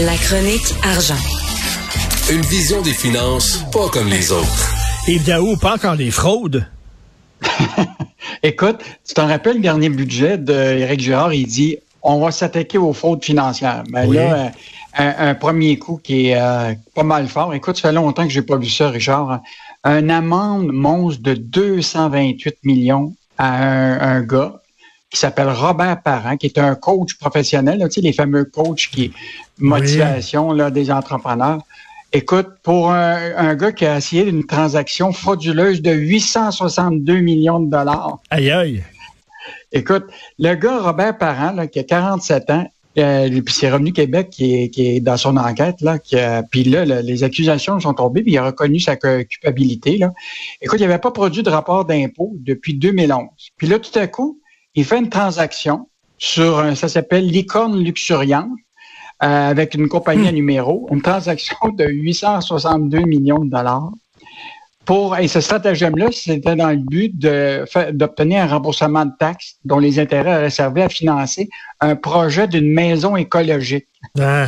La chronique argent. Une vision des finances pas comme les autres. Yves Daou, pas encore des fraudes. Écoute, tu t'en rappelles le dernier budget d'Éric Girard, il dit on va s'attaquer aux fraudes financières. Mais ben là, un, premier coup qui est euh, pas mal fort. Écoute, ça fait longtemps que j'ai pas vu ça, Richard. Un amende monstre de 228 millions à un gars qui s'appelle Robert Parent, qui est un coach professionnel, tu sais, les fameux coachs qui motivation là, des entrepreneurs. Écoute, pour un, gars qui a essayé une transaction frauduleuse de 862 millions de dollars. Aïe aïe. Écoute, le gars Robert Parent, là, qui a 47 ans, euh, puis c'est Revenu Québec qui est, qui est, dans son enquête, là, qui puis là, les accusations sont tombées, puis il a reconnu sa culpabilité. Là. Écoute, il n'avait pas produit de rapport d'impôt depuis 2011. Puis là, tout à coup, il fait une transaction sur, ça s'appelle licorne luxuriante, euh, avec une compagnie à hmm. numéro, une transaction de 862 millions de dollars. Pour, et ce stratagème-là, c'était dans le but d'obtenir un remboursement de taxes dont les intérêts auraient servi à financer un projet d'une maison écologique. Ah.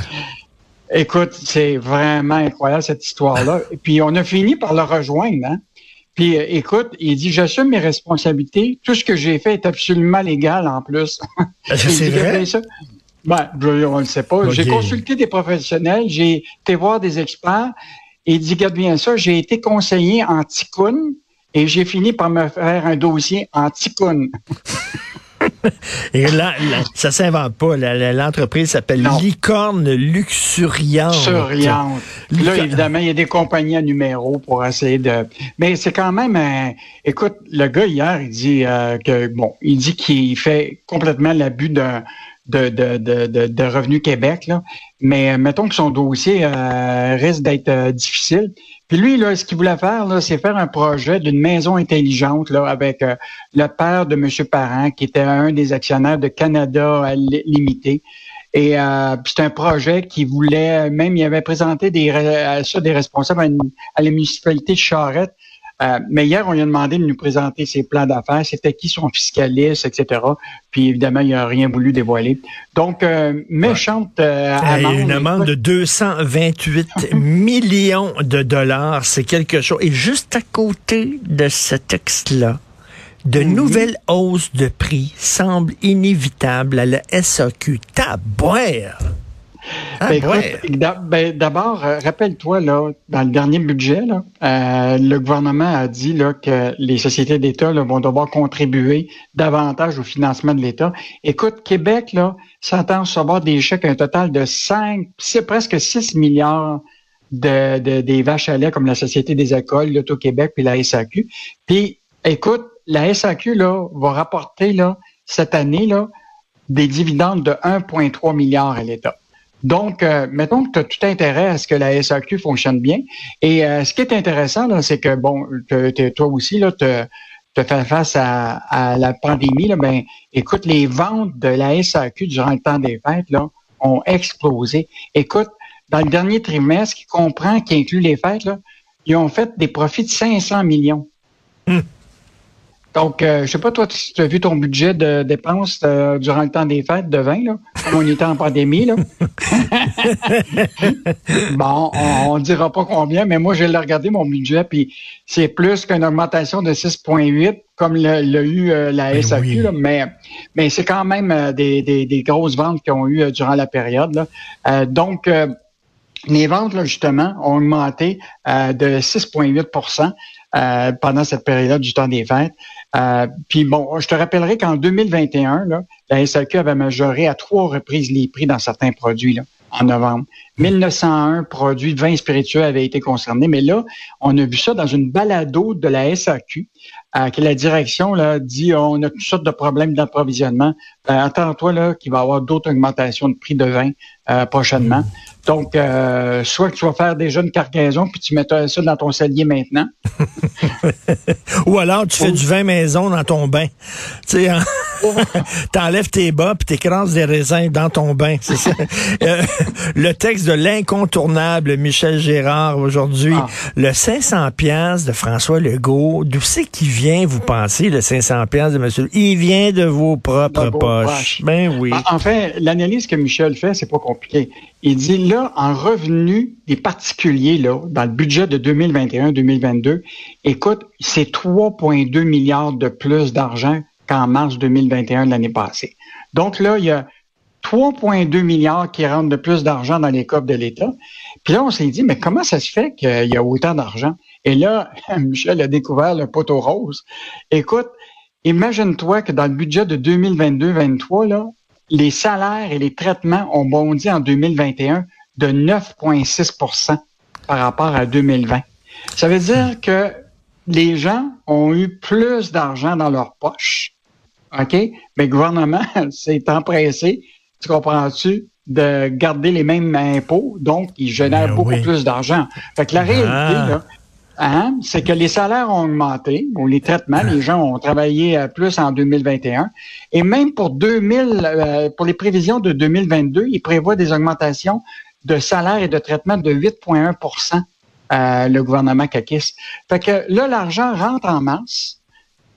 Écoute, c'est vraiment incroyable cette histoire-là. Et puis on a fini par le rejoindre. Hein? Puis euh, écoute, il dit j'assume mes responsabilités. Tout ce que j'ai fait est absolument légal en plus. C'est vrai? Ça. Ben, on ne sait pas. J'ai consulté des professionnels, j'ai été voir des experts. Et il dit, garde bien ça, j'ai été conseiller en ticoun et j'ai fini par me faire un dossier en ticoun. Et là, ça s'invente pas. L'entreprise s'appelle Licorne Luxuriante. Luxuriante. Là, évidemment, il y a des compagnies à numéro pour essayer de. Mais c'est quand même un... Écoute, le gars hier, il dit euh, que bon, il dit qu'il fait complètement l'abus d'un de, de, de, de, Revenu Québec. Là. Mais mettons que son dossier euh, risque d'être euh, difficile. Puis lui, là, ce qu'il voulait faire, c'est faire un projet d'une maison intelligente là, avec euh, le père de M. Parent, qui était un des actionnaires de Canada Limité. Et c'est un projet qui voulait, même il avait présenté des, ça des responsables à, la municipalité de Charette euh, mais hier, on lui a demandé de nous présenter ses plans d'affaires, c'était qui son fiscaliste, etc. Puis évidemment, il n'a rien voulu dévoiler. Donc, euh, méchante euh, amende. Une amende de 228 millions de dollars, c'est quelque chose. Et juste à côté de ce texte-là, de mhm. nouvelles hausses de prix semblent inévitables à la SAQ. Tabouère! Ah, ben, ben, d'abord, euh, rappelle-toi, là, dans le dernier budget, là, euh, le gouvernement a dit là, que les sociétés d'État vont devoir contribuer davantage au financement de l'État. Écoute, Québec là, s'entend recevoir des chèques un total de 5, c'est presque 6 milliards de, de, des vaches à lait comme la Société des écoles, l'Auto-Québec puis la SAQ. Puis, écoute, la SAQ là, va rapporter là, cette année là, des dividendes de 1,3 milliard à l'État. Donc, euh, mettons que tu as tout intérêt à ce que la SAQ fonctionne bien. Et euh, ce qui est intéressant, c'est que, bon, toi aussi, là, tu te fait face à, la pandémie, là, ben, écoute, les ventes de la SAQ durant le temps des fêtes là, ont explosé. Écoute, dans le dernier trimestre, qui comprend, qui inclut les fêtes, là, ils ont fait des profits de 500 millions. Hum. Donc, euh, je sais pas, toi, tu as vu ton budget de dépenses euh, durant le temps des fêtes de vin, là, comme on était en pandémie, là. bon, on, ne dira pas combien, mais moi, j'ai regardé mon budget, puis c'est plus qu'une augmentation de 6,8, comme l'a eu euh, la ben SAQ, là, mais, mais c'est quand même euh, des, des, des, grosses ventes qu'ils ont eu durant la période. Là. donc, les ventes, là, justement, ont augmenté de 6,8 pendant cette période du temps des fêtes. Euh, puis bon, je te rappellerai qu'en 2021, là, la SAQ avait majoré à trois reprises les prix dans certains produits là, en novembre. 1901 produits de vin spiritueux avaient été concernés, mais là, on a vu ça dans une balado de la SAQ, euh, que la direction là, dit on a toutes sortes de problèmes d'approvisionnement. Euh, attends-toi là qu'il va y avoir d'autres augmentations de prix de vin euh, prochainement. Donc, soit que tu vas faire déjà une cargaison, puis tu mets ça dans ton cellier maintenant. Ou alors tu fais du vin maison dans ton bain. Tu sais, hein? t'enlèves tes bas, puis t'écrases des raisins dans ton bain. Ça. Le texte l'incontournable Michel Gérard aujourd'hui. Ah. Le 500 pièces de François Legault, d'où c'est qu'il vient, vous pensez, le 500 pièces de monsieur? Il vient de vos propres poches. Ben oui. En fait, l'analyse que Michel fait, c'est pas compliqué. Il dit là, en revenu des particuliers, là, dans le budget de 2021-2022, écoute, c'est 3,2 milliards de plus d'argent qu'en mars 2021 de l'année passée. Donc là, il y a 3,2 milliards qui rentrent de plus d'argent dans les coffres de l'État. Puis là, on s'est dit, mais comment ça se fait qu'il y a autant d'argent? Et là, Michel a découvert le poteau rose. Écoute, imagine-toi que dans le budget de 2022-23, là, les salaires et les traitements ont bondi en 2021 de 9,6% par rapport à 2020. Ça veut dire que les gens ont eu plus d'argent dans leur poche, OK? Mais le gouvernement s'est empressé tu comprends-tu, de garder les mêmes impôts, donc ils génèrent ben beaucoup plus d'argent. Fait que la réalité, ah. là, hein, c'est que les salaires ont augmenté, ou les traitements, les gens ont travaillé euh, plus en 2021, et même pour 2000, euh, pour les prévisions de 2022, ils prévoient des augmentations de salaires et de traitements de 8,1% euh, le gouvernement CAQIS. Fait que là, l'argent rentre en masse,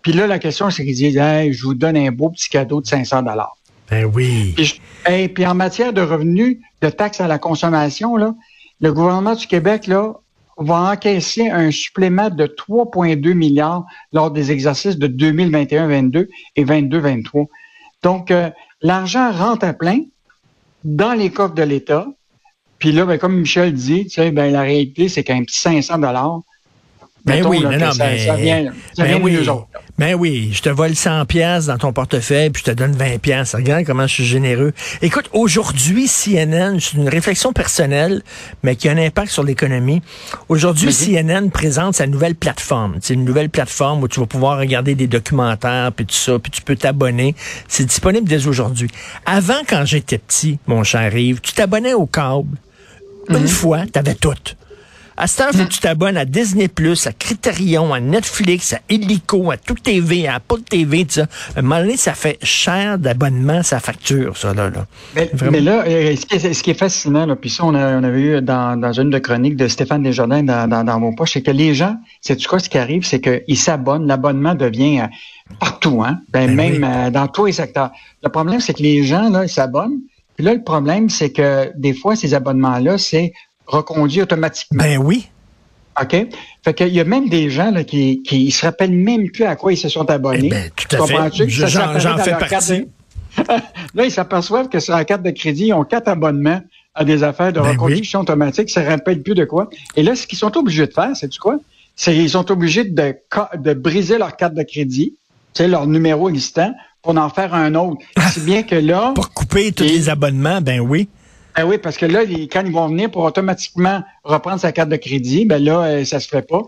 puis là, la question, c'est qu'ils disent, hey, je vous donne un beau petit cadeau de 500 dollars. Ben oui. Puis en matière de revenus, de taxes à la consommation, là, le gouvernement du Québec là, va encaisser un supplément de 3,2 milliards lors des exercices de 2021-22 et 22-23. Donc, euh, l'argent rentre à plein dans les coffres de l'État. Puis là, ben, comme Michel dit, tu sais, ben, la réalité, c'est qu'un petit 500 dollars, ben oui, mais non, ça, mais, ça vient, ça ben oui, autres. Ben oui, je te vole 100 pièces dans ton portefeuille puis je te donne 20 pièces. Regarde comment je suis généreux. Écoute, aujourd'hui CNN, c'est une réflexion personnelle mais qui a un impact sur l'économie. Aujourd'hui, CNN présente sa nouvelle plateforme. C'est une nouvelle plateforme où tu vas pouvoir regarder des documentaires puis tout ça, puis tu peux t'abonner. C'est disponible dès aujourd'hui. Avant quand j'étais petit, mon cher Yves, tu t'abonnais au câble. Une mhm. fois, tu avais tout. À ce temps, faut que tu t'abonnes à Disney+, à Criterion, à Netflix, à Illico, à Tout TV, à Apple TV, tout ça. À un moment donné, ça fait cher d'abonnement, sa facture, ça, là. là. Mais, là, euh, ce qui, est, ce qui est fascinant, là, puis ça, on, a, on avait eu dans, dans une de chroniques de Stéphane Desjardins dans, dans, dans mon poche, c'est que les gens, c'est quoi ce qui arrive, c'est qu'ils s'abonnent, l'abonnement devient euh, partout, hein, ben, ben même euh, dans tous les secteurs. Le problème, c'est que les gens, là, ils s'abonnent, puis là, le problème, c'est que des fois, ces abonnements-là, c'est reconduit automatiquement. Ben oui. OK? Fait qu'il y a même des gens là, qui, qui se rappellent même plus à quoi ils se sont abonnés. Eh ben, tout à fait. J'en fais partie. là, ils s'aperçoivent que sur la carte de crédit, ils ont quatre abonnements à des affaires de ben reconduction automatique. Ça ne rappelle plus de quoi. Et là, ce qu'ils sont obligés de faire, c'est du quoi? C'est qu'ils sont obligés de, de briser leur carte de crédit, c'est leur numéro existant, pour en faire un autre. C'est bien que là... pour couper tous les abonnements, ben oui. Ben oui, parce que là, quand ils vont venir pour automatiquement reprendre sa carte de crédit, ben là, euh, ça se fait pas.